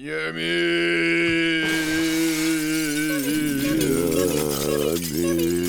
Ями! Ями!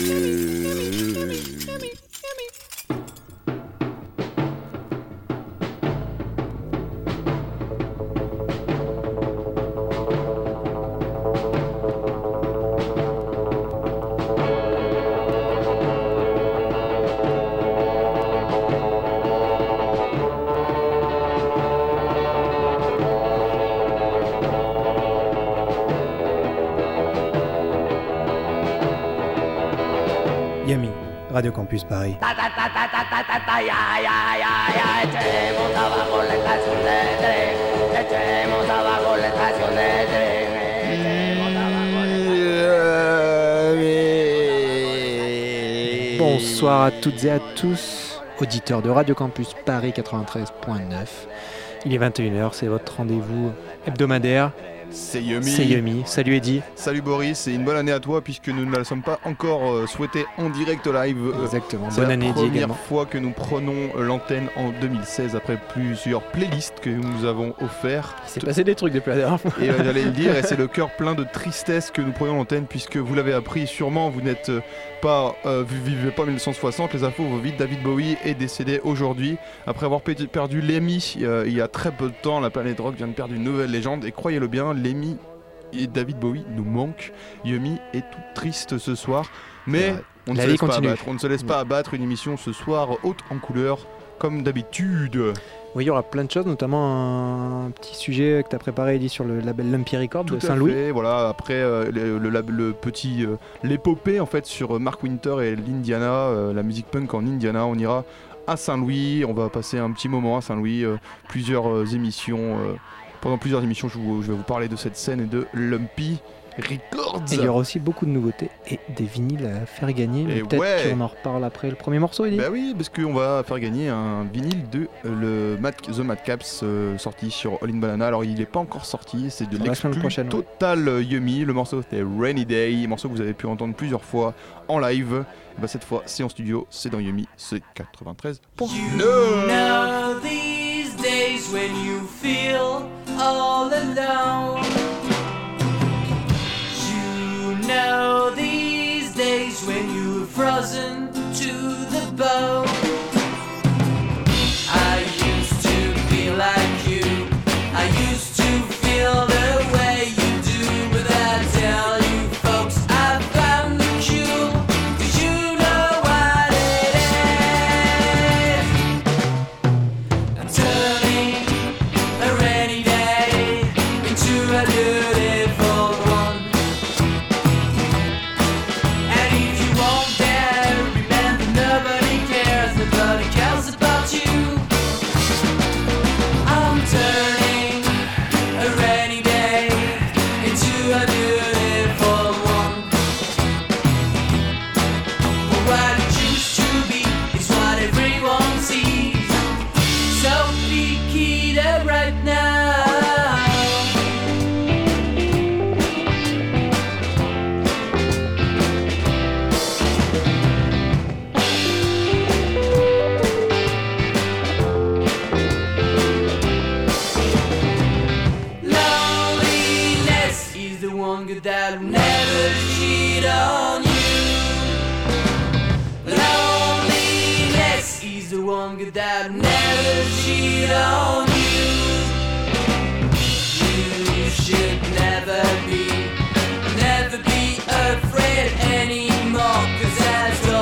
Radio Campus Paris. Bonsoir à toutes et à tous, auditeurs de Radio Campus Paris 93.9. Il est 21h, c'est votre rendez-vous hebdomadaire. C'est Yumi. C'est Yumi. Salut Eddy. Salut Boris, et une bonne année à toi puisque nous ne la sommes pas encore euh, souhaitées en direct live. Euh, Exactement. C'est Bonne la année Eddy première également. fois que nous prenons euh, l'antenne en 2016 après plusieurs playlists que nous avons offert. Il s'est passé des trucs depuis la dernière fois. Et euh, j'allais le dire, et c'est le cœur plein de tristesse que nous prenons l'antenne puisque vous l'avez appris sûrement, vous n'êtes euh, pas, vous vivez pas 1960, les infos vont vite. David Bowie est décédé aujourd'hui après avoir pe- perdu Lemmy il y a très peu de temps. La planète rock vient de perdre une nouvelle légende et croyez-le bien, Lemmy et David Bowie nous manquent. Yumi est tout triste ce soir, mais on ne, se laisse pas abattre. on ne se laisse pas abattre. Une émission ce soir haute en couleur comme d'habitude. Oui, il y aura plein de choses, notamment un petit sujet que tu as préparé Eddy sur le label Lumpy Records Tout de Saint-Louis. voilà. Après euh, le, le lab- le petit euh, l'épopée en fait sur euh, Mark Winter et l'Indiana, euh, la musique punk en Indiana, on ira à Saint-Louis. On va passer un petit moment à Saint-Louis, plusieurs émissions. Pendant plusieurs émissions, je, vous- je vais vous parler de cette scène et de Lumpy Records. Et il y aura aussi beaucoup de nouveautés et des vinyles à faire gagner. mais Peut-être ouais. qu'on en reparle après le premier morceau, Eddy. Bah oui, parce qu'on va faire gagner un vinyle de euh, le Mad- The Mad Caps euh, sorti sur All in Banana. Alors il n'est pas encore sorti, c'est de Pour la semaine l'exclu prochaine, ouais. total euh, Yummy. Le morceau c'était Rainy Day, morceau que vous avez pu entendre plusieurs fois en live. Et bah, cette fois c'est en studio, c'est dans Yummy, c'est 93. You know the one good that will never cheat on you. Loneliness is the one good that will never cheat on you. You should never be, never be afraid anymore. Cause I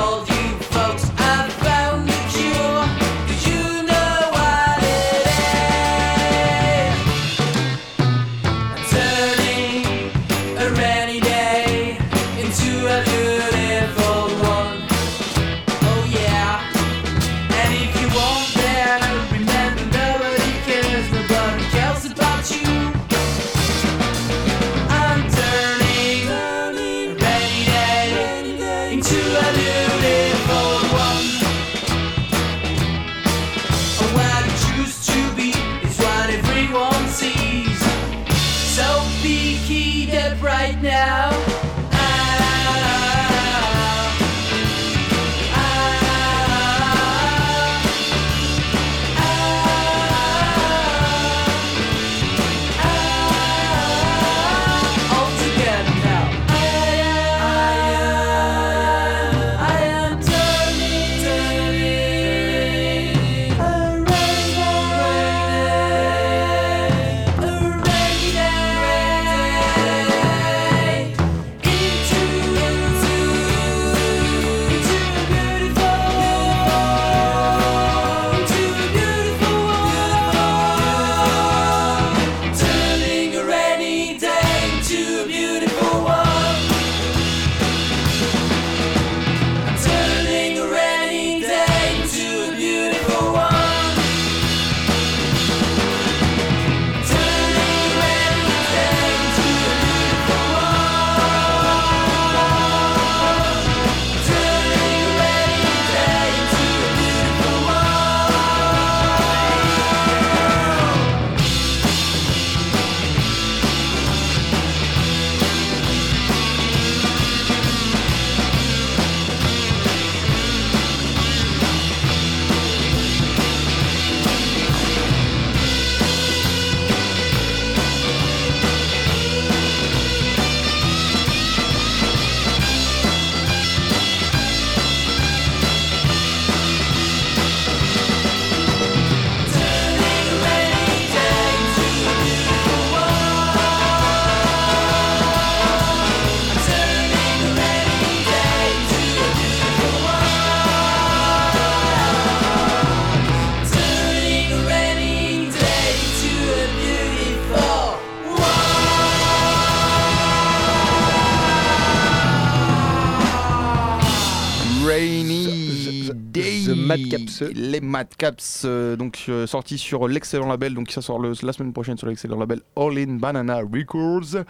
Les Madcaps, euh, donc euh, sortis sur l'excellent label, donc ça sort le- la semaine prochaine sur l'excellent label All In Banana Records.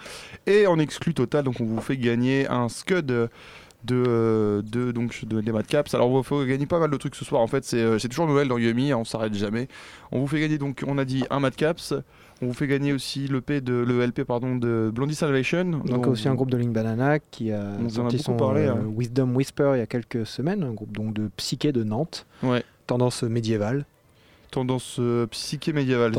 Et en exclu total, donc on vous fait gagner un Scud de, de, donc, de, des Madcaps. Alors vous fait gagner pas mal de trucs ce soir, en fait c'est euh, toujours Noël dans Yumi, hein, on s'arrête jamais. On vous fait gagner donc, on a dit un Madcaps. On vous fait gagner aussi le, P de, le LP pardon, de Blondie Salvation. Donc aussi un groupe de Link Banana qui a sorti son parlé, euh, hein. Wisdom Whisper il y a quelques semaines, un groupe donc de psyché de Nantes, Ouais. Tendance médiévale, Tendance euh, psyché médiévale.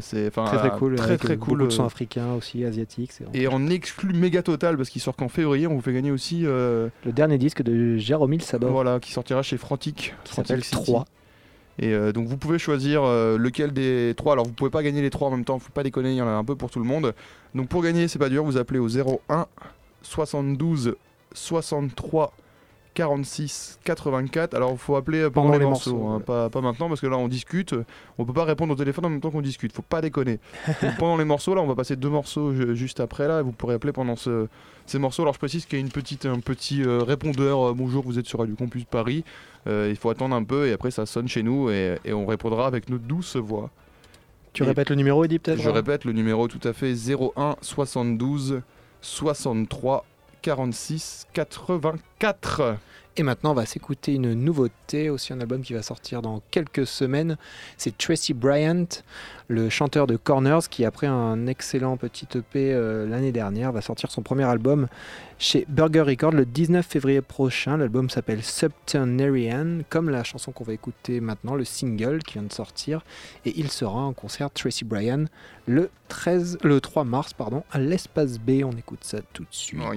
C'est très très cool, Très très beaucoup cool. de sons euh, africains aussi, asiatiques. Et en exclu méga total, parce qu'il sort qu'en février, on vous fait gagner aussi. euh, Le dernier disque de Jérôme Sabor voilà, qui sortira chez Frantic. qui Frantic s'appelle City. 3. Et euh, donc vous pouvez choisir euh, lequel des trois. Alors vous pouvez pas gagner les trois en même temps, faut pas déconner, il y en a un peu pour tout le monde. Donc pour gagner, c'est pas dur, vous appelez au 01 72 63 46 84. Alors il faut appeler euh, pendant, Pendant les les morceaux, morceaux, hein, ouais. pas, pas maintenant parce que là on discute. On peut pas répondre au téléphone en même temps qu'on discute, faut pas déconner. Donc, pendant les morceaux, là on va passer deux morceaux ju- juste après là, et vous pourrez appeler pendant ce- ces morceaux. Alors je précise qu'il y a une petite, un petit euh, répondeur. euh, Bonjour, vous êtes sur Radio Campus Paris. Euh, il faut attendre un peu et après ça sonne chez nous et, et on répondra avec notre douce voix. Tu Et- répètes le numéro, Eddie, peut-être Je répète le numéro tout à fait 01 72 63 46 84. Et maintenant, on va s'écouter une nouveauté, aussi un album qui va sortir dans quelques semaines. C'est Tracy Bryant, le chanteur de Corners, qui après un excellent petit EP euh, l'année dernière, va sortir son premier album chez Burger Records le 19 février prochain. L'album s'appelle Subterranean, comme la chanson qu'on va écouter maintenant, le single qui vient de sortir. Et il sera en concert Tracy Bryant le, 13, le 3 mars pardon, à l'Espace B. On écoute ça tout de suite. Oh,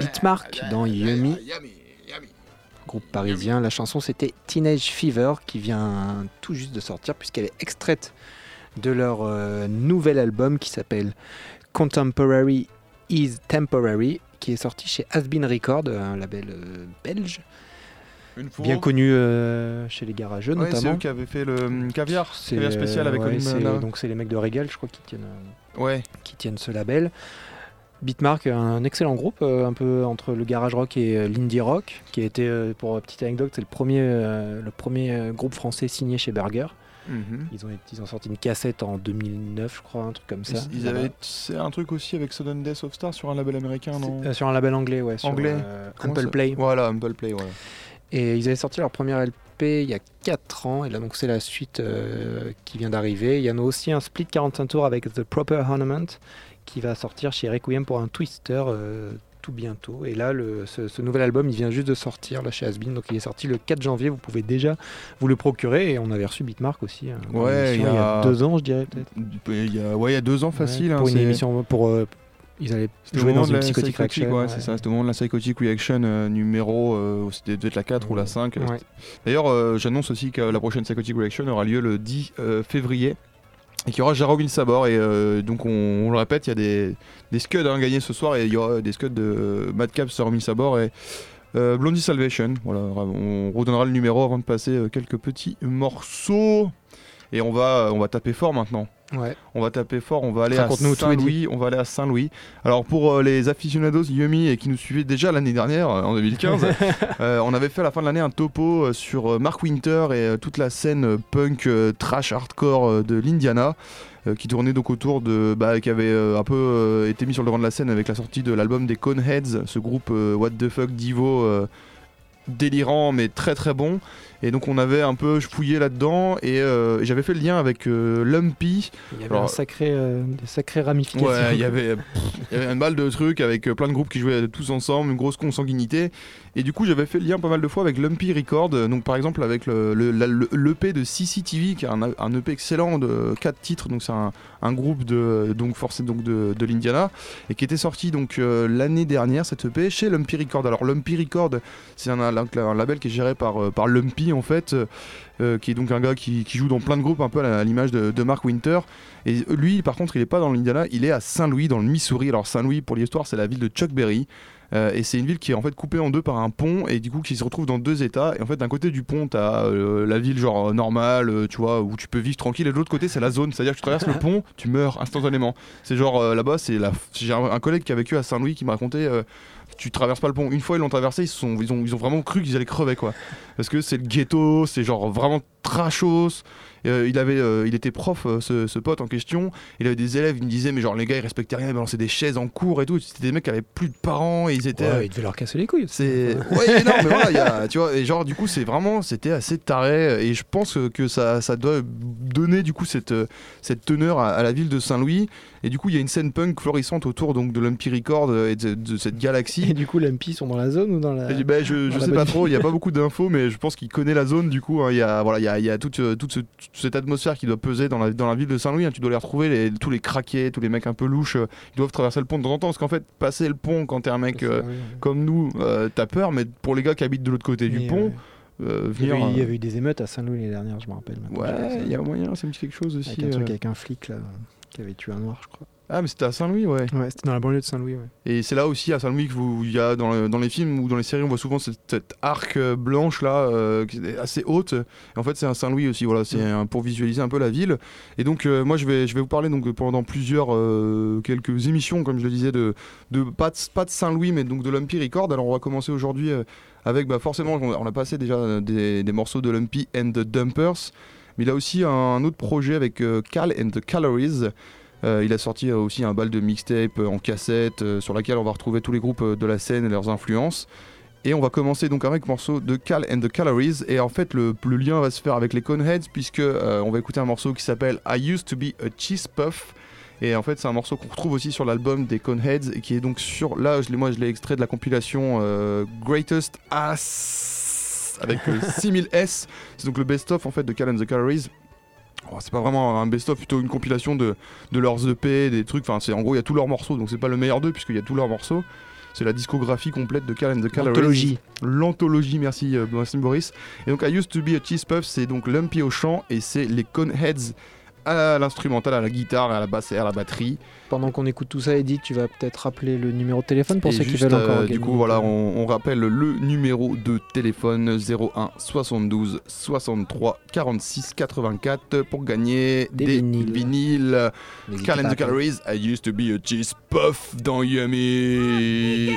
Beatmark dans Yummy, groupe parisien. La chanson c'était Teenage Fever qui vient tout juste de sortir puisqu'elle est extraite de leur euh, nouvel album qui s'appelle Contemporary is Temporary qui est sorti chez Asbin Record, un label euh, belge, bien connu euh, chez les garageux Ouais, c'est notamment. eux qui avaient fait le caviar, caviar spécial avec ouais, donc c'est les mecs de Regal, je crois, qui tiennent, Ouais, qui tiennent ce label. Beatmark, un excellent groupe, euh, un peu entre le garage rock et euh, l'indie rock, qui a été, euh, pour petite anecdote, c'est le premier, le premier groupe français signé chez Burger. Mhm. Ils ont, ils ont sorti une cassette en 2009, je crois, un truc comme ça. Ils, ils avaient c'est un truc aussi avec Sudden Death of Star sur un label américain, non Euh, sur un label anglais, ouais. Sur, Anglais. euh, ça- Play. Voilà, Humble Play, voilà. Et ils avaient sorti leur première LP il y a 4 ans, et là donc c'est la suite euh, qui vient d'arriver. Il y en a aussi un split 45 tours avec The Proper Ornament qui va sortir chez Requiem pour un Twister euh, tout bientôt. Et là, le, ce, ce nouvel album, il vient juste de sortir là chez Asbin, donc il est sorti le 4 janvier. Vous pouvez déjà vous le procurer, et on avait reçu Beatmark aussi. hein, Ouais, il y a- deux ans, je dirais peut-être. Il y a, ouais, il y a deux ans facile. Ouais, hein, pour une émission pour euh, ils allaient jouer dans une Psychotic, reaction. ouais, c'est ça, c'était au moment de la Psychotic Reaction euh, numéro, euh, c'était devait être la 4 ou la 5. euh, Ouais. D'ailleurs, euh, j'annonce aussi que la prochaine Psychotic Reaction aura lieu le 10 euh, février et qu'il y aura Jaromil Sabor. Et euh, donc, on, le répète, il y a des, scuds à gagner ce soir et il y aura des scuds de Madcap, Jaromil Sabor et euh, Blondie Salvation. Voilà, on redonnera le numéro avant de passer euh, quelques petits morceaux. Et on va, on va taper fort maintenant. Ouais. On va taper fort, on va aller à Saint-Louis, on va aller à Saint-Louis. Alors pour euh, les aficionados Yumi et qui nous suivaient déjà l'année dernière, euh, en 2015, euh, on avait fait à la fin de l'année un topo sur Mark Winter et toute la scène punk trash hardcore de l'Indiana. qui tournait donc autour de bah, qui avait euh, un peu euh, été mis sur le devant de la scène avec la sortie de l'album des Coneheads, ce groupe euh, What the fuck Divo délirant mais très très bon et donc on avait un peu fouillé là-dedans et euh, j'avais fait le lien avec euh, Lumpy Il y avait Alors- un sacré, euh, des sacrées ramifications. Ouais, il y avait un balle de trucs avec euh, plein de groupes qui jouaient tous ensemble, une grosse consanguinité. Et du coup, j'avais fait le lien pas mal de fois avec Lumpy Record. Donc, par exemple, avec le, le, le- l'EP de CCTV, qui est un, un EP excellent de 4 titres. Donc, c'est un, un groupe de, donc, forcé, donc de, de l'Indiana et qui était sorti donc euh, l'année dernière, cette EP, chez Lumpy Record. Alors, Lumpy Record, c'est un, un- label qui est géré par, euh, par Lumpy en fait. euh, euh, qui est donc un gars qui, joue dans plein de groupes, un peu à l'image de, Mark Winter. Et lui, par contre, il est pas dans l'Indiana, il est à Saint-Louis, dans le Missouri. Alors Saint-Louis, pour l'histoire, c'est la ville de Chuck Berry. Euh, et c'est une ville qui est en fait coupée en deux par un pont et du coup qui se retrouve dans deux états. Et en fait, d'un côté du pont, t'as euh, la ville genre euh, normale, tu vois, où tu peux vivre tranquille. Et de l'autre côté, c'est la zone, c'est-à-dire que tu traverses le pont, tu meurs instantanément. C'est genre euh, là-bas, c'est la. J'ai un, collègue qui a vécu à Saint-Louis qui m'a raconté. tu traverses pas le pont. Une fois ils l'ont traversé, ils, sont, ils, ont, ils ont vraiment cru qu'ils allaient crever quoi. Parce que c'est le ghetto, c'est genre vraiment trashos. Euh, il, avait, euh, il était prof, euh, ce, ce pote en question. Il avait des élèves, il me disait, mais genre les gars ils respectaient rien, ils balançaient des chaises en cours et tout. C'était des mecs qui avaient plus de parents et ils étaient. Ouais, il devait leur casser les couilles. C'est ouais non mais voilà il y a, tu vois et genre du coup c'est vraiment c'était assez taré et je pense que ça, ça doit donner du coup cette cette teneur à, à la ville de Saint-Louis et du coup il y a une scène punk florissante autour donc de l'Umpy Record euh, et de, de cette Et galaxie du coup, l'MP sont dans la zone ou dans la. et ben, je, dans sais pas trop, il n'y a pas beaucoup d'infos, mais je pense qu'il connaît la zone. Du coup, hein. il y a, voilà, il y a, il y a toute, euh, toute, ce- toute cette atmosphère qui doit peser dans la, dans la ville de Saint-Louis. hein. Tu dois les retrouver, les- tous les craqués, tous les mecs un peu louches. euh, ils doivent traverser le pont de temps en temps. Parce qu'en fait, passer le pont quand t'es un mec euh, comme nous, euh, t'as peur, mais pour les gars qui habitent de l'autre côté du pont, euh, il y, venir. avait, il y avait eu des émeutes à Saint-Louis l'année dernière, je me rappelle. Ouais, il y a moyen, ça me dit quelque chose aussi. Avec un truc avec un flic là, qui avait tué un noir, je crois. Ah, mais c'était à Saint-Louis, ouais. Ouais, c'était dans la banlieue de Saint-Louis. Ouais. Et c'est là aussi à Saint-Louis que vous- il y a dans, le- dans les films ou dans les séries, on voit souvent cette, cette arc euh, blanche là, euh, qui est assez haute. Et en fait, c'est à Saint-Louis aussi. Voilà, c'est un- pour visualiser un peu la ville. Et donc, euh, moi, je vais, je vais vous parler donc pendant plusieurs euh, quelques émissions, comme je le disais, de, de pas de, pas de Saint-Louis, mais donc de Lumpy Record. Alors, on va commencer aujourd'hui avec, bah, forcément, on on a passé déjà des, des morceaux de Lumpy and the Dumpers. Mais il a aussi un autre projet avec euh, Cal and the Calories. Euh, il a sorti euh, aussi un bal de mixtape en cassette sur laquelle on va retrouver tous les groupes de la scène et leurs influences. Et on va commencer donc avec un morceau de Cal and the Calories. Et en fait, le, lien va se faire avec les Coneheads, puisque on va écouter un morceau qui s'appelle I Used to Be a Cheese Puff. Et en fait, c'est un morceau qu'on retrouve aussi sur l'album des Coneheads et qui est donc sur. Là, je moi, je l'ai extrait de la compilation Greatest Ass avec euh, 6000 S. C'est donc le best-of en fait de Cal and the Calories. Oh, c'est pas vraiment un best-of, plutôt une compilation de, de leurs EP, des trucs. Enfin, c'est en gros, il y a tous leurs morceaux, donc c'est pas le meilleur d'eux puisqu'il y a tous leurs morceaux. C'est la discographie complète de Carl and the Calories. Anthologie. L'anthologie, merci, euh, Boris. Et donc I Used to Be a Cheese Puff, c'est donc Lumpy au chant et c'est les Coneheads à l'instrumental, à la guitare, à la basse et à la batterie. Pendant qu'on écoute tout ça, Edith, tu vas peut-être rappeler le numéro de téléphone pour Et ceux qui veulent encore euh, gagner. du coup, voilà, on, on rappelle le numéro de téléphone 01 72 63 46 84 pour gagner Des des, vinyles. vinyles. Carl and the Calories, I used to be a cheese puff dans Yummy.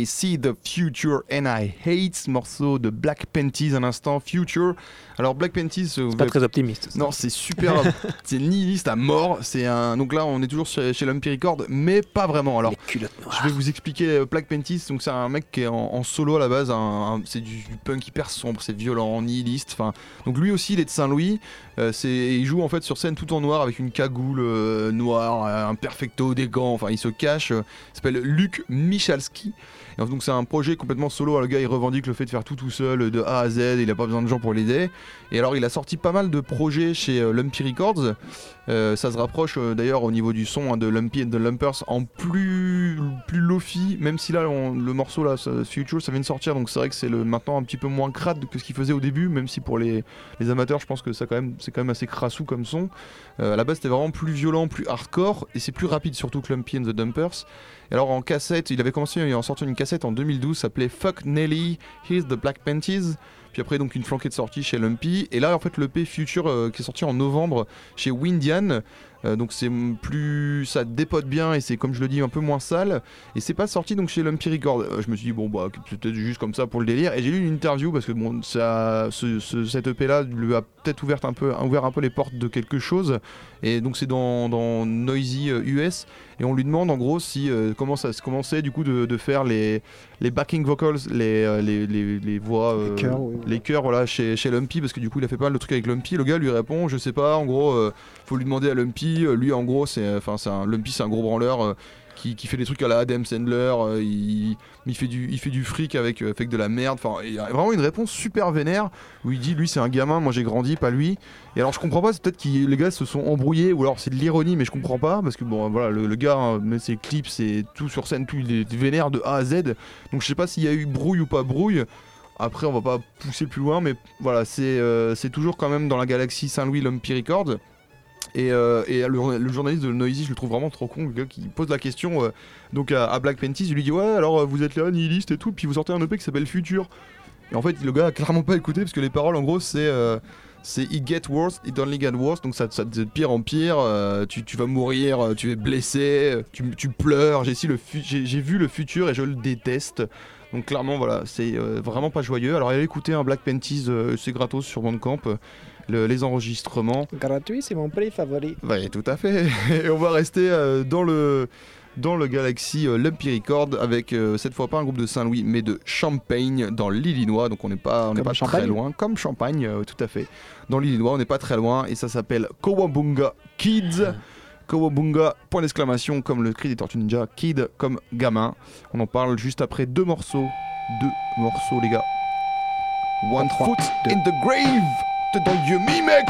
I See the Future and I Hate, morceau de Black Panties un instant, Future. Alors Black Panties, euh, C'est pas très optimiste. ça. non, c'est super, c'est nihiliste à mort. C'est un, donc là, on est toujours chez, chez Record, mais pas vraiment. Alors, je vais vous expliquer euh, Black Panties. Donc c'est un mec qui est en, en solo à la base. c'est du, du punk hyper sombre, c'est violent, nihiliste. Enfin, donc lui aussi, il est de Saint-Louis. Euh, c'est, il joue en fait sur scène tout en noir avec une cagoule euh, noire, un perfecto, des gants. Enfin, il se cache. euh, il s'appelle Luc Michalski. Et donc c'est un projet complètement solo. Le gars, il revendique le fait de faire tout tout seul, de A à Z. Il a pas besoin de gens pour l'aider. Et alors, il a sorti pas mal de projets chez euh, Lumpy Records. Euh, ça se rapproche euh, d'ailleurs au niveau du son hein, de Lumpy and the Lumpers en plus, plus lofi, même si là le morceau là, Future, ça vient de sortir, donc c'est vrai que c'est maintenant un petit peu moins crade que ce qu'il faisait au début, même si pour les, les amateurs, je pense que c'est quand même assez crassou comme son. Euh, à la base, c'était vraiment plus violent, plus hardcore, et c'est plus rapide surtout que Lumpy and the Dumpers. Alors en cassette, il avait commencé, en sorti une cassette en 2012, ça s'appelait Fuck Nelly, Here's the Black Panties. Puis après, donc une flanquée de sortie chez Lumpy. Et là, en fait, le P Future euh, qui est sorti en novembre chez Windian. Euh, donc c'est plus. Ça dépote bien et c'est, comme je le dis, un peu moins sale. Et c'est pas sorti donc chez Lumpy Record. Euh, je me suis dit, bon, bah, c'est peut-être juste comme ça pour le délire. Et j'ai lu une interview parce que bon, ça, ce, ce- cette EP là lui a peut-être ouvert un, peu, ouvert un peu les portes de quelque chose. Et donc c'est dans, dans Noisy euh, US. Et on lui demande en gros si euh, comment ça se commençait du coup de, de faire les, les backing vocals, les, euh, les, les, les voix. euh, Les chœurs, oui. les chœurs voilà, chez, chez Lumpy parce que du coup il a fait pas mal de trucs avec Lumpy. Le gars lui répond je sais pas, en gros euh, faut lui demander à Lumpy. Euh, Lui en gros c'est enfin un Lumpy c'est un gros branleur euh, qui, fait des trucs à la Adam Sandler. euh, il, fait du il fric avec, euh, de la merde. Enfin il y a vraiment une réponse super vénère où il dit lui c'est un gamin, moi j'ai grandi pas lui. Et alors je comprends pas, c'est peut-être que les gars se sont embrouillés ou alors c'est de l'ironie mais je comprends pas parce que bon voilà le, gars hein, met ses clips c'est tout sur scène tout il est vénère de A à Z. Donc je sais pas s'il y a eu brouille ou pas brouille. Après, on va pas pousser plus loin, mais voilà, c'est toujours quand même dans la galaxie Saint-Louis Lumpy Records. Et, euh, le, journaliste de Noisy, je le trouve vraiment trop con, le gars qui pose la question euh, donc à, Black Panties, il lui dit ouais alors euh, vous êtes là nihiliste et tout, puis vous sortez un EP qui s'appelle Future. Et en fait le gars a clairement pas écouté parce que les paroles en gros c'est euh, c'est it get worse, it only get worse, donc ça, ça de pire en pire, tu, vas mourir, tu es blessé, tu, pleures, j'ai vu le futur et je le déteste. Donc clairement voilà, c'est vraiment pas joyeux. Alors allez écouter un Black Panties, c'est gratos sur Bandcamp, le- les enregistrements. Gratuit, c'est mon prix favori. Oui, tout à fait. Et on va rester euh, dans le dans le Galaxy euh, Lumpy Record avec euh, cette fois pas un groupe de Saint-Louis mais de Champagne dans l'Illinois. Donc on n'est pas on n'est pas Champagne. très loin. Comme Champagne euh, tout à fait. Dans l'Illinois on n'est pas très loin. Et ça s'appelle Kowabunga Kids. Kowabunga point d'exclamation comme le cri des Tortues Ninja. Kid comme gamin. On en parle juste après deux morceaux. Deux morceaux les gars. One foot in the grave Dans le vieux mi mec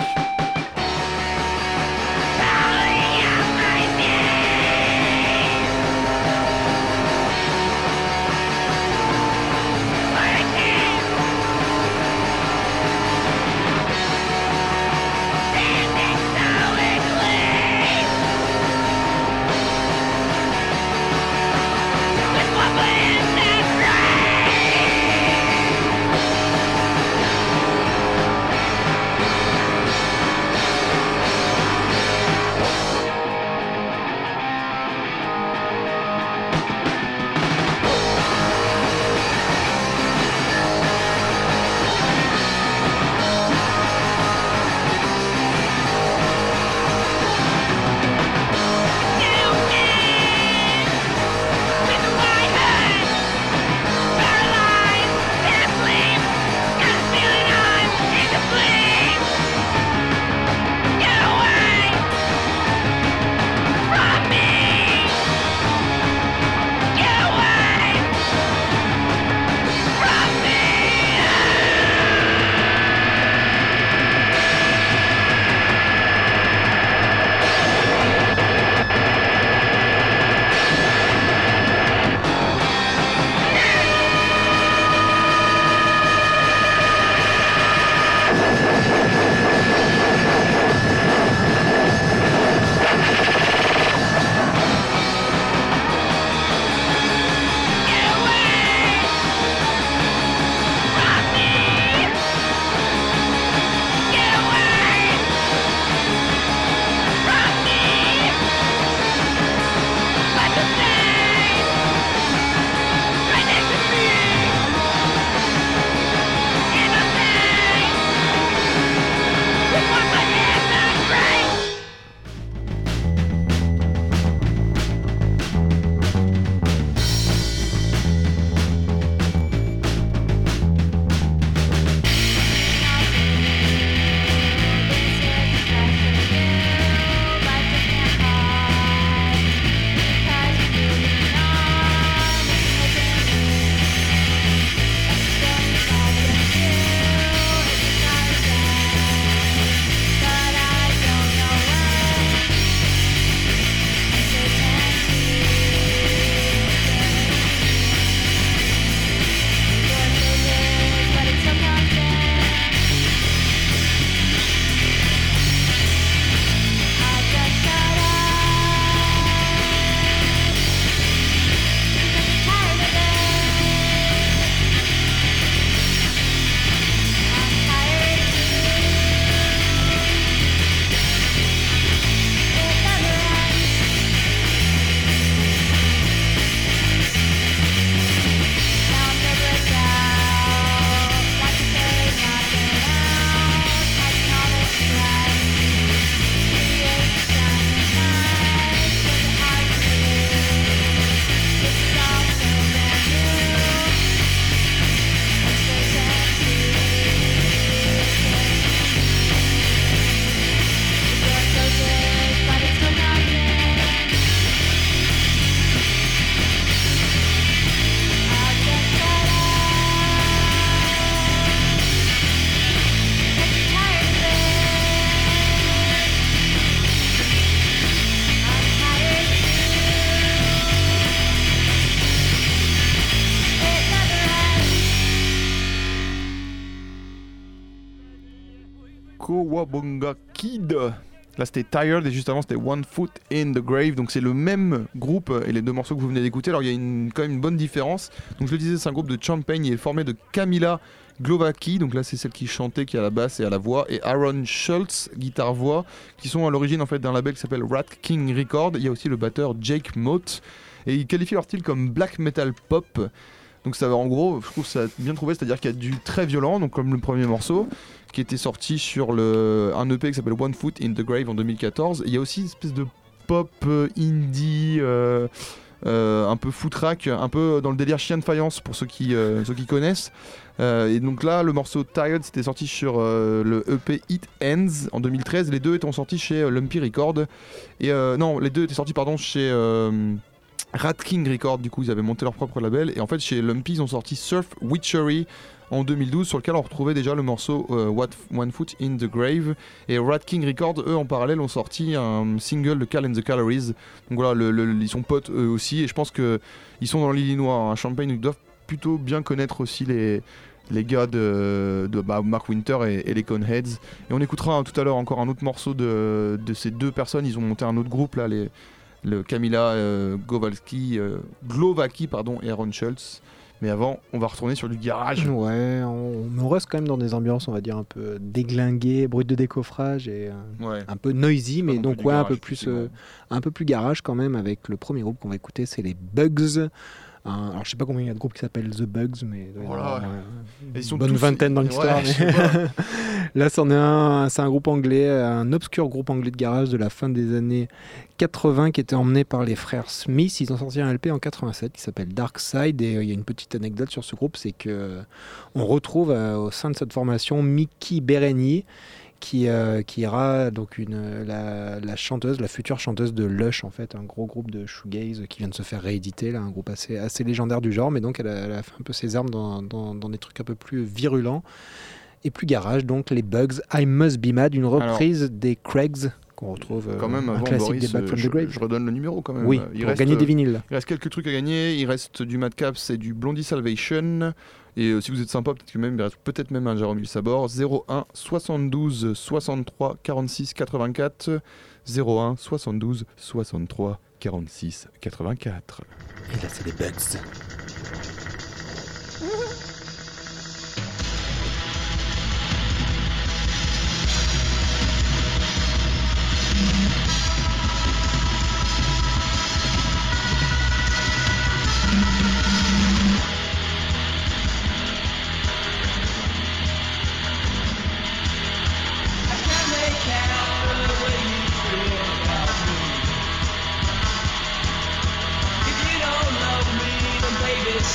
Kowabunga Kid. Là c'était Tired et juste avant c'était One Foot in the Grave. Donc c'est le même groupe et les deux morceaux que vous venez d'écouter. Alors il y a quand même une bonne différence. Donc je le disais, c'est un groupe de Champagne. Il est formé de Camila Glovaki, donc là c'est celle qui chantait, qui a la basse et à la voix, et Aaron Schultz, guitare-voix, qui sont à l'origine en fait d'un label qui s'appelle Rat King Record. Il y a aussi le batteur Jake Mott, et ils qualifient leur style comme black metal pop. Donc ça en gros, je trouve ça bien trouvé, c'est-à-dire qu'il y a du très violent, donc comme le premier morceau, qui était sorti sur le, un EP qui s'appelle One Foot in the Grave en 2014. Et il y a aussi une espèce de pop euh, indie. euh, euh, un peu footrack, un peu dans le délire chien de faïence pour ceux qui, ceux qui connaissent. Et donc là, le morceau Tired, c'était sorti sur le EP It Ends en 2013. Les deux étant sortis chez Lumpy Record. Et non, les deux étaient sortis pardon chez Rat King Record. Du coup, ils avaient monté leur propre label. Et en fait, chez Lumpy, ils ont sorti Surf Witchery en 2012, sur lequel on retrouvait déjà le morceau euh, What One Foot in the Grave. Et Rat King Records, eux, en parallèle, ont sorti un single de Cal and the Calories. Donc voilà, le- ils sont potes eux aussi. Et je pense que ils sont dans l'Illinois, un Champagne, ils doivent plutôt bien connaître aussi les, les gars de, de bah, Mark Winter et, et les Coneheads. Et on écoutera hein, tout à l'heure encore un autre morceau de, de ces deux personnes. Ils ont monté un autre groupe là, les, le Camila euh, Govalski, euh, Glovaki pardon, et Aaron Schultz. Mais avant, on va retourner sur du garage. Ouais, on, reste quand même dans des ambiances, on va dire, un peu déglinguées, brut de décoffrage et euh, Ouais. un peu noisy, mais donc ouais, un garage, peu plus, effectivement. euh, un peu plus garage quand même. Avec le premier groupe qu'on va écouter, c'est les Bugs. Un- alors je sais pas combien il y a de groupes qui s'appellent The Bugs, mais Voilà. ouais, sont bonne vingtaine dans l'histoire. Là, c'en est un, c'est un groupe anglais, un obscur groupe anglais de garage de la fin des années 80 qui était emmené par les frères Smith. Ils ont sorti un LP en 87 qui s'appelle Dark Side et euh, il y a une petite anecdote sur ce groupe, c'est que euh, on retrouve euh, au sein de cette formation Mickey Berenier qui, euh, qui ira donc une, la, la chanteuse, la future chanteuse de Lush en fait, un gros groupe de shoegaze qui vient de se faire rééditer, là, un groupe assez, assez légendaire du genre, mais donc elle a, elle a fait un peu ses armes dans, dans- dans des trucs un peu plus virulents et plus garage, donc les Bugs, I Must Be Mad, une reprise des Craigs qu'on retrouve euh, Quand même, un avant classique Boris, des Back euh, from je, the Grave. je redonne le numéro quand même. oui, Il pour reste, gagner des euh, vinyles. Il reste quelques trucs à gagner. Il reste du Madcaps et du Blondie Salvation. Et euh, si vous êtes sympa, peut-être que même peut-être même un Jérôme Sabor. 01 72 63 46 84. 01 72 63 46 84. Et là, c'est les Bugs.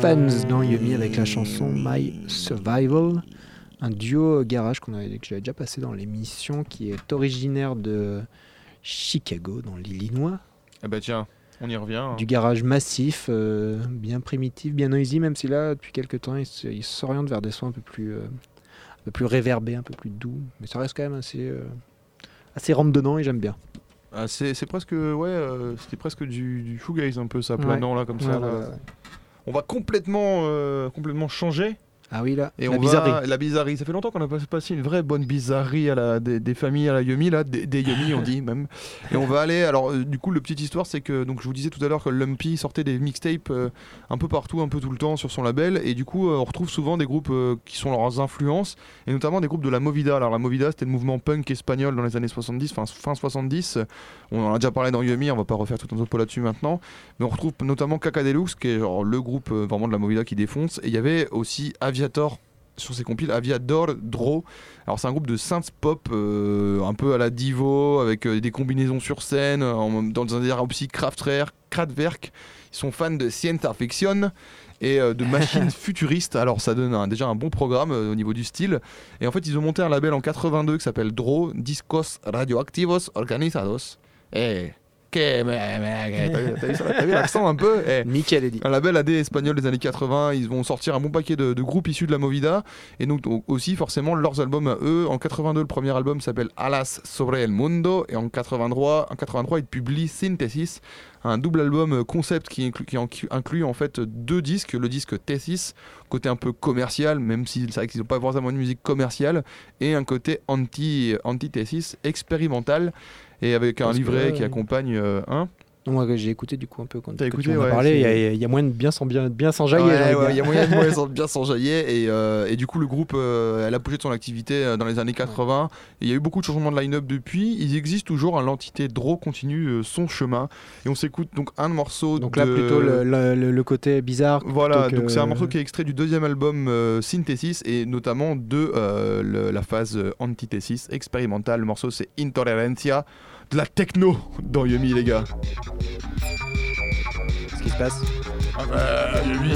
Fans dans Yumi avec la chanson My Survival, un duo garage qu'on avait, que j'avais déjà passé dans l'émission qui est originaire de Chicago dans l'Illinois. Eh ben tiens, on y revient. hein. Du garage massif, euh, bien primitif, bien noisy, même si là, depuis quelques temps, il s'oriente vers des sons un peu plus, euh, un peu plus réverbés, un peu plus doux. Mais ça reste quand même assez, euh, assez rentre-dedans et j'aime bien. Ah, c'est presque, ouais, euh, c'était presque du, du shoegaze un peu ça, Ouais. planant là comme ça. Ouais, là. On va complètement, euh, complètement changer. Ah oui, là, Et la on bizarrerie. va la bizarrerie. Ça fait longtemps qu'on a pas passé une vraie bonne bizarrerie à la des, des familles à la Yumi là, des, des Yumi on dit même. Et on va aller. Alors euh, du coup, le petite histoire, c'est que donc je vous disais tout à l'heure que Lumpy sortait des mixtapes euh, un peu partout, un peu tout le temps sur son label. Et du coup, euh, on retrouve souvent des groupes qui sont leurs influences, et notamment des groupes de la Movida. Alors la Movida, c'était le mouvement punk espagnol dans les années 70, fin, fin 70. On en a déjà parlé dans Yumi, on va pas refaire tout un topo là-dessus maintenant. Mais on retrouve notamment Caca Deluxe, qui est genre le groupe vraiment de la Movida qui défonce. Et il y avait aussi Aviator sur ses compiles, Aviador, Dro. Alors c'est un groupe de synth pop euh, un peu à la Divo, avec euh, des combinaisons sur scène, en- dans un délire aussi Kraftwerk, Kraftwerk. Ils sont fans de science fiction et euh, de machines futuristes. Alors ça donne un- déjà un bon programme euh, au niveau du style. Et en fait ils ont monté un label en 82 qui s'appelle Dro, Discos Radioactivos Organizados. Eh, que... mais- mais- T'as vu- l'accent un peu Eh. Nickel, Eddie. Un label AD espagnol des années 80, ils vont sortir un bon paquet de, de groupes issus de la Movida et donc au- aussi forcément leurs albums à eux. En 82, le premier album s'appelle Alas sobre el mundo et en 83, en 83 ils publient Synthesis, un double album concept qui inclut, en- qui inclut en fait deux disques, le disque Thesis, côté un peu commercial, même si c'est vrai qu'ils n'ont pas forcément une musique commerciale, et un côté anti anti-Thesis expérimental et avec un que livret qui euh, accompagne euh, un. Moi, j'ai écouté du coup un peu quand écouté, tu as ouais, parlé. Il y, a- il y a moyen de bien s'en bien, bien s'enjailler. j'ai Ouais, envie de ouais, dire. il y a moyen de bien s'enjailler et, euh, et du coup le groupe euh, à l'apogée de son activité euh, dans les années 80 il y a eu beaucoup de changements de line-up depuis ils existent toujours hein, l'entité Draw continue son chemin et on s'écoute donc un morceau Donc de... là, plutôt le, le- le- le côté bizarre. voilà, que- donc c'est un morceau qui est extrait du deuxième album Synthesis et notamment de le- la phase antithesis expérimentale. Le morceau c'est Intolerancia, de la techno dans Yumi les gars. ce qui se passe? Ah bah, Yumi.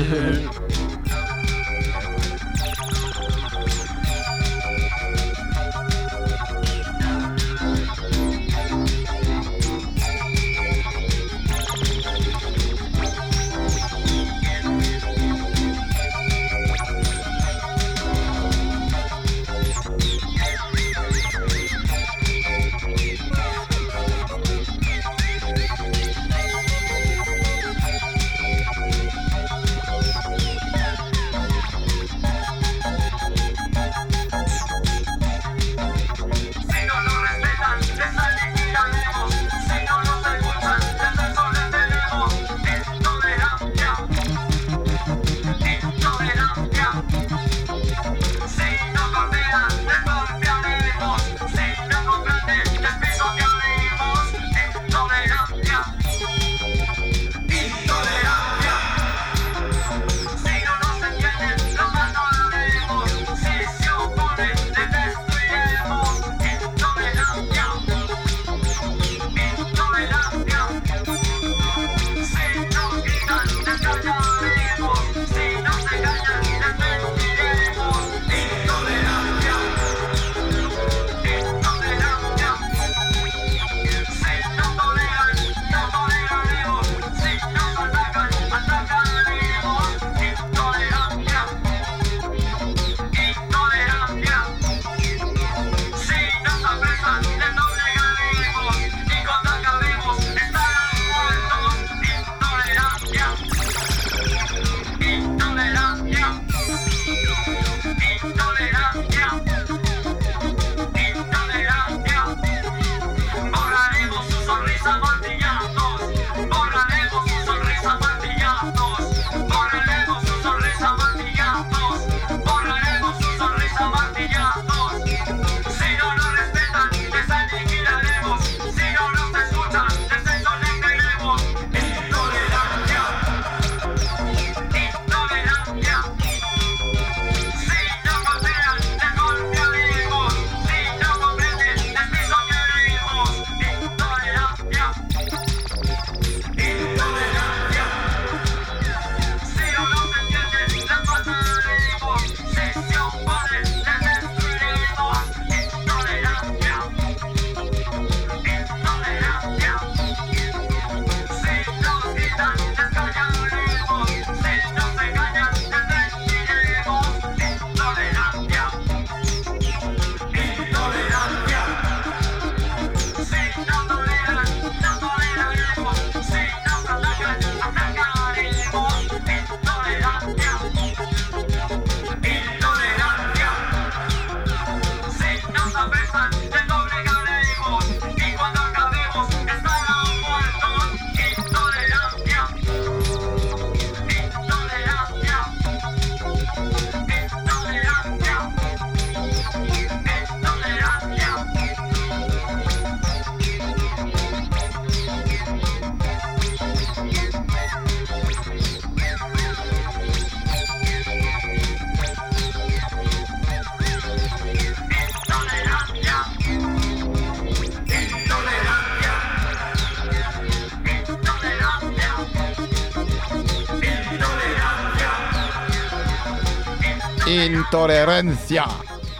Intolerancia.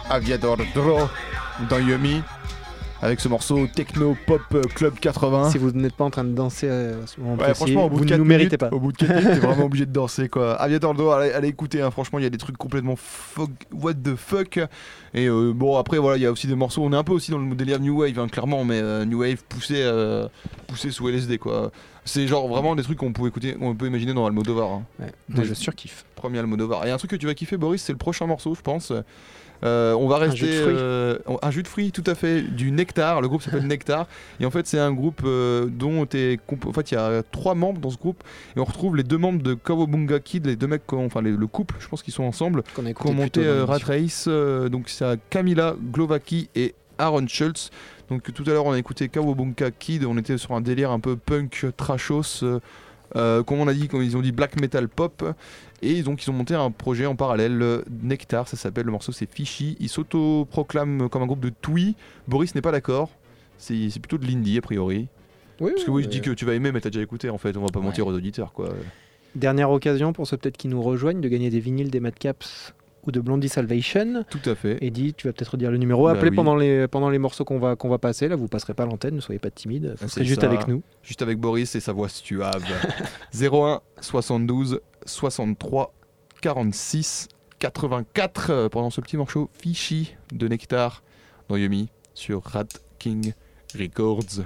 Aviador Dro dans Yumi. Avec ce morceau techno pop euh, club 80. Si vous n'êtes pas en train de danser euh, à ce moment Ouais, précis, franchement, au bout vous de ne 4 nous minutes, méritez pas. Au bout de 4 minutes, t'es vraiment obligé de danser quoi. Aviator Dro, allez, allez écouter, hein, franchement, il y a des trucs complètement fuck, what the fuck. Et euh, bon, après, voilà, il y a aussi des morceaux. On est un peu aussi dans le délire New Wave, hein, clairement, mais euh, New Wave poussé, euh, poussé sous LSD quoi. C'est genre vraiment des trucs qu'on peut écouter, on peut imaginer dans Almodovar. hein. Ouais, moi, je surkiffe. Premier Almodovar. Et un truc que tu vas kiffer, Boris, c'est le prochain morceau, je pense. Euh, on va rester jus euh, un jus de fruits, tout à fait, du Nectar. Le groupe s'appelle Nectar. Et en fait, c'est un groupe euh, dont est en fait, il y a trois membres dans ce groupe. Et on retrouve les deux membres de Kawabunga Kid, les deux mecs, enfin les- le couple, je pense qu'ils sont ensemble, Qu'on qui ont monté Rat. Race. donc c'est Camila Glovaki et Aaron Schultz. Donc tout à l'heure, on a écouté Kawabunga Kid. On était sur un délire un peu punk, trashos. euh, comme on a dit, comme ils ont dit black metal pop. Et donc ils ont monté un projet en parallèle, Nectar, ça s'appelle, le morceau c'est Fishy. Ils s'auto-proclament comme un groupe de Twee. Boris n'est pas d'accord. C'est plutôt de l'indie a priori. Oui, Parce que oui, je dis que tu vas aimer, mais t'as déjà écouté en fait. On va pas Ouais. mentir aux auditeurs quoi. Dernière occasion pour ceux peut-être qui nous rejoignent de gagner des vinyles des Madcaps ou de Blondie Salvation. Tout à fait. Eddie, tu vas peut-être redire le numéro. Bah Appelez oui. pendant, les, pendant les morceaux qu'on va, qu'on va passer. Là, vous passerez pas l'antenne, ne soyez pas timide. Vous serez c'est juste ça. avec nous. Juste avec Boris et sa voix suave. 01 72 63 46 84 euh, pendant ce petit morceau Fishy de Nectar dans Yumi sur Rat King Records.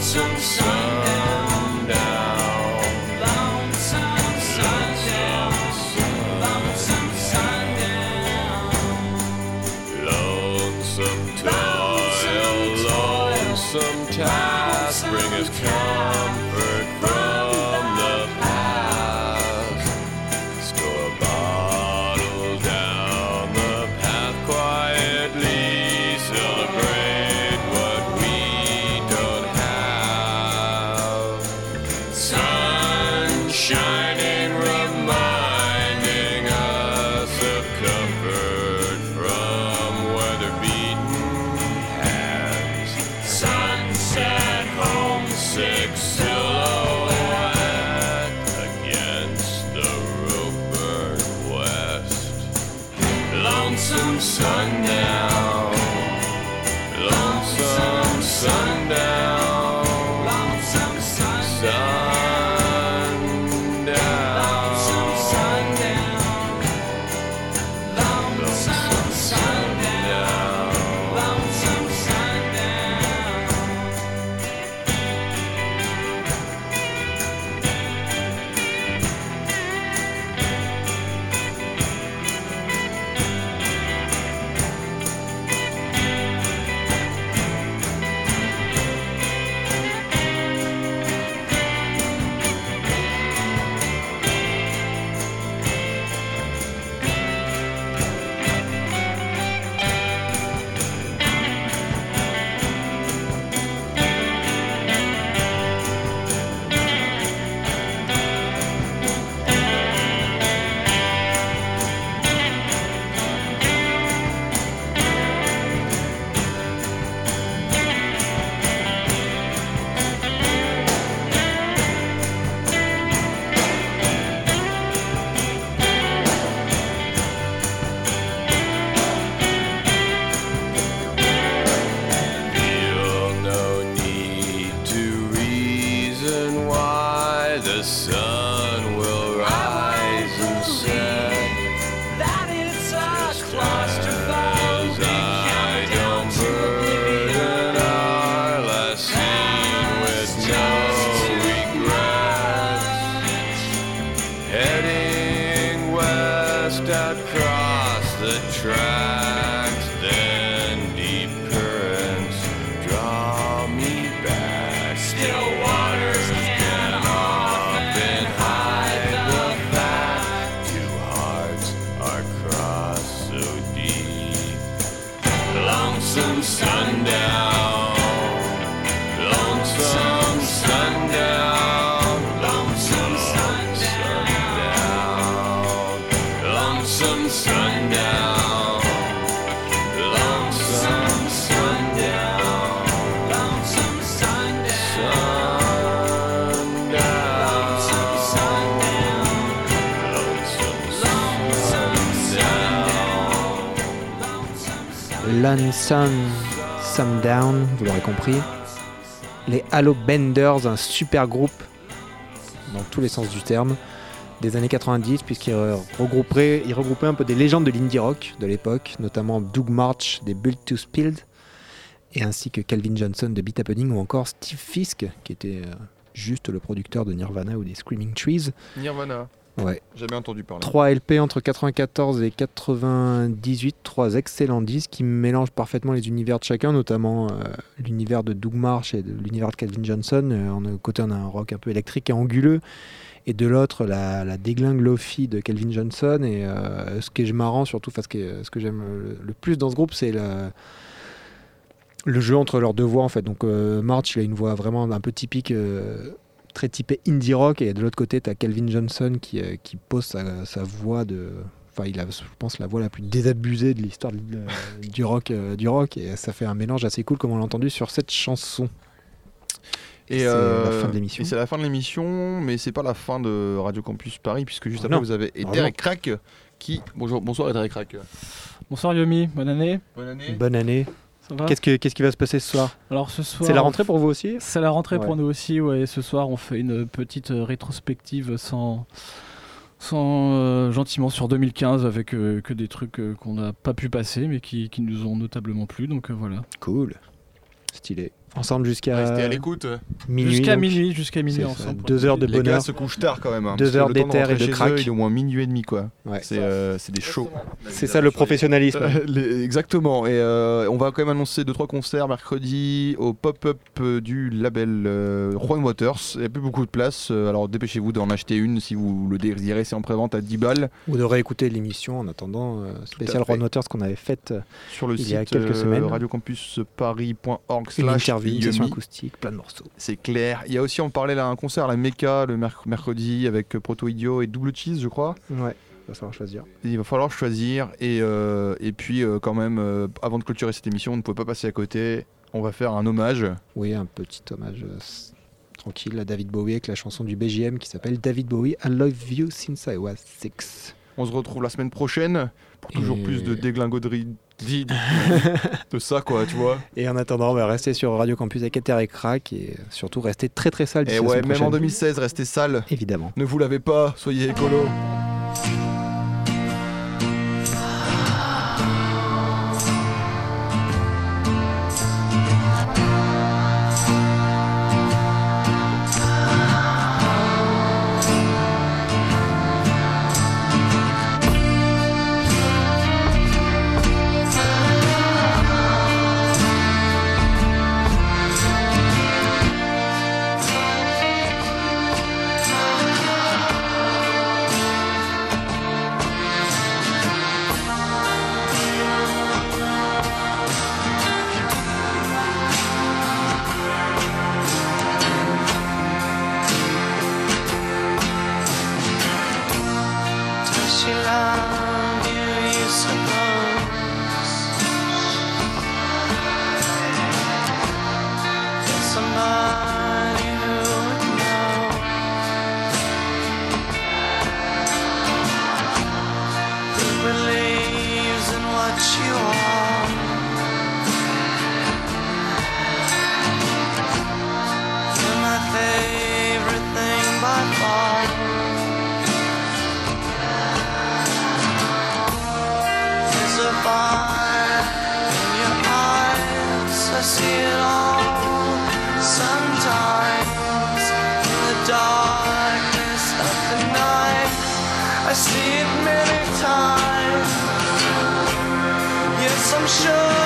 some sun. Halo Benders, un super groupe dans tous les sens du terme des années 90 puisqu'ils re- regroupaient, ils regroupaient un peu des légendes de l'indie rock de l'époque, notamment Doug March des Built to Spilled et ainsi que Calvin Johnson de Beat Happening ou encore Steve Fisk qui était euh, juste le producteur de Nirvana ou des Screaming Trees. Nirvana, Ouais. jamais entendu parler. 3 LP entre 94 et 98, trois excellents disques qui mélangent parfaitement les univers de chacun, notamment euh, l'univers de Doug Marsh et de l'univers de Calvin Johnson. Euh, en un côté, on a un rock un peu électrique et anguleux, et de l'autre, la, la déglingue lofi de Calvin Johnson. Et euh, ce qui est marrant, surtout, parce que ce que j'aime le, le plus dans ce groupe, c'est le, le jeu entre leurs deux voix, en fait. Donc, euh, March, il a une voix vraiment un peu typique. euh, très typé indie rock et de l'autre côté tu as Calvin Johnson qui, euh, qui pose sa, sa voix de enfin il a je pense la voix la plus désabusée de l'histoire de- du rock euh, du rock et ça fait un mélange assez cool comme on l'a entendu sur cette chanson Et c'est euh, la fin de l'émission. c'est la fin de l'émission, mais c'est pas la fin de Radio Campus Paris, puisque juste Oh après non. vous avez non. et Crack qui. Bonjour, bonsoir Ether et Crack. Bonsoir Yomi, bonne année. Bonne année. bonne année Qu'est-ce, que, qu'est-ce qui va se passer ce soir Alors ce soir, c'est la rentrée pour vous aussi C'est la rentrée Ouais. pour nous aussi. Ouais. Ce soir, on fait une petite euh, rétrospective sans, sans euh, gentiment sur 2015 avec euh, que des trucs euh, qu'on n'a pas pu passer, mais qui, qui nous ont notablement plu. Donc voilà. cool stylé ensemble jusqu'à Restez à l'écoute. minuit jusqu'à donc. minuit, jusqu'à minuit ensemble. deux heures de Les gars bonheur se couchent tard quand même. hein, Deux heures d'éther et de crack. eux, Il est au moins minuit et demi quoi. Ouais. C'est euh, c'est des shows. c'est ça le professionnalisme Euh, les- exactement. Et euh, on va quand même annoncer 2-3 concerts mercredi au pop-up du label euh, Juan Waters. Il n'y a plus beaucoup de place. alors dépêchez-vous d'en acheter une si vous le désirez. C'est en prévente à 10 balles ou de réécouter l'émission en attendant euh, spécial fait. Ron Waters qu'on avait faite sur le Il y site a quelques euh, semaine. radiocampusparis.org. une slash une session acoustique plein de morceaux C'est clair. Il y a aussi, on parlait là, un concert à la Mecca le merc- mercredi avec euh, Proto Idiot et Double Cheese, je crois. ouais va falloir choisir Il va falloir choisir. Et, euh, et puis, euh, quand même, euh, avant de clôturer cette émission, on ne pouvait pas passer à côté. On va faire un hommage. Oui, un petit hommage tranquille à David Bowie avec la chanson du BGM qui s'appelle David Bowie I Love You Since I Was Six. On se retrouve la semaine prochaine pour toujours Et- plus de déglingoderie. de ça, quoi, tu vois. Et en attendant, on va rester sur Radio Campus avec Ether et Crack et surtout rester très très sale. Et ouais, même en prochaine. 2016, restez sale. Évidemment. Ne vous lavez pas, soyez écolo. Yes,